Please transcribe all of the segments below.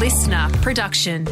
listener production.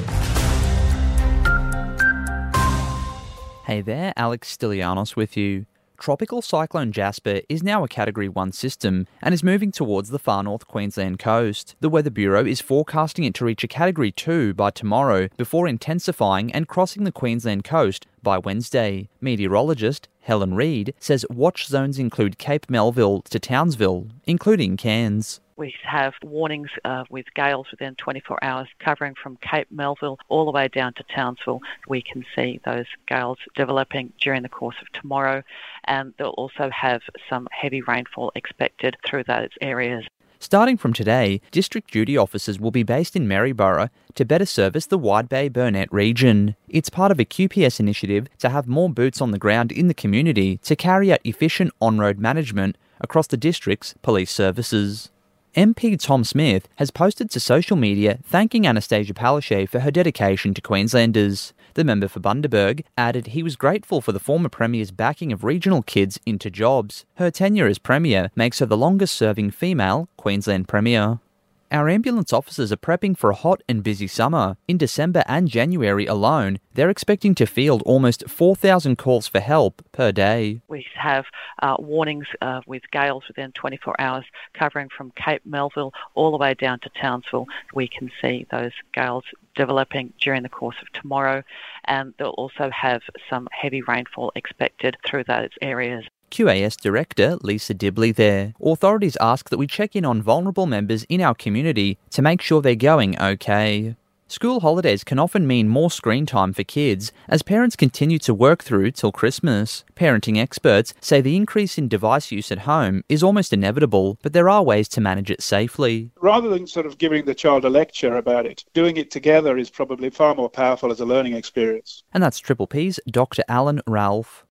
Hey there, Alex Stilianos with you. Tropical Cyclone Jasper is now a Category 1 system and is moving towards the far north Queensland coast. The Weather Bureau is forecasting it to reach a Category 2 by tomorrow before intensifying and crossing the Queensland coast by Wednesday. Meteorologist Helen Reid says watch zones include Cape Melville to Townsville, including Cairns. We have warnings uh, with gales within 24 hours covering from Cape Melville all the way down to Townsville. We can see those gales developing during the course of tomorrow, and they'll also have some heavy rainfall expected through those areas. Starting from today, district duty officers will be based in Maryborough to better service the Wide Bay Burnett region. It's part of a QPS initiative to have more boots on the ground in the community to carry out efficient on road management across the district's police services. MP Tom Smith has posted to social media thanking Annastacia Palaszczuk for her dedication to Queenslanders. The member for Bundaberg added he was grateful for the former Premier's backing of regional kids into jobs. Her tenure as Premier makes her the longest serving female Queensland Premier. Our ambulance officers are prepping for a hot and busy summer. In December and January alone, they're expecting to field almost 4,000 calls for help per day. We have uh, warnings uh, with gales within 24 hours covering from Cape Melville all the way down to Townsville. We can see those gales developing during the course of tomorrow, and they'll also have some heavy rainfall expected through those areas. QAS Director Lisa Dibley there. Authorities ask that we check in on vulnerable members in our community to make sure they're going okay. School holidays can often mean more screen time for kids as parents continue to work through till Christmas. Parenting experts say the increase in device use at home is almost inevitable, but there are ways to manage it safely. Rather than sort of giving the child a lecture about it, doing it together is probably far more powerful as a learning experience. And that's Triple P's Dr. Alan Ralph.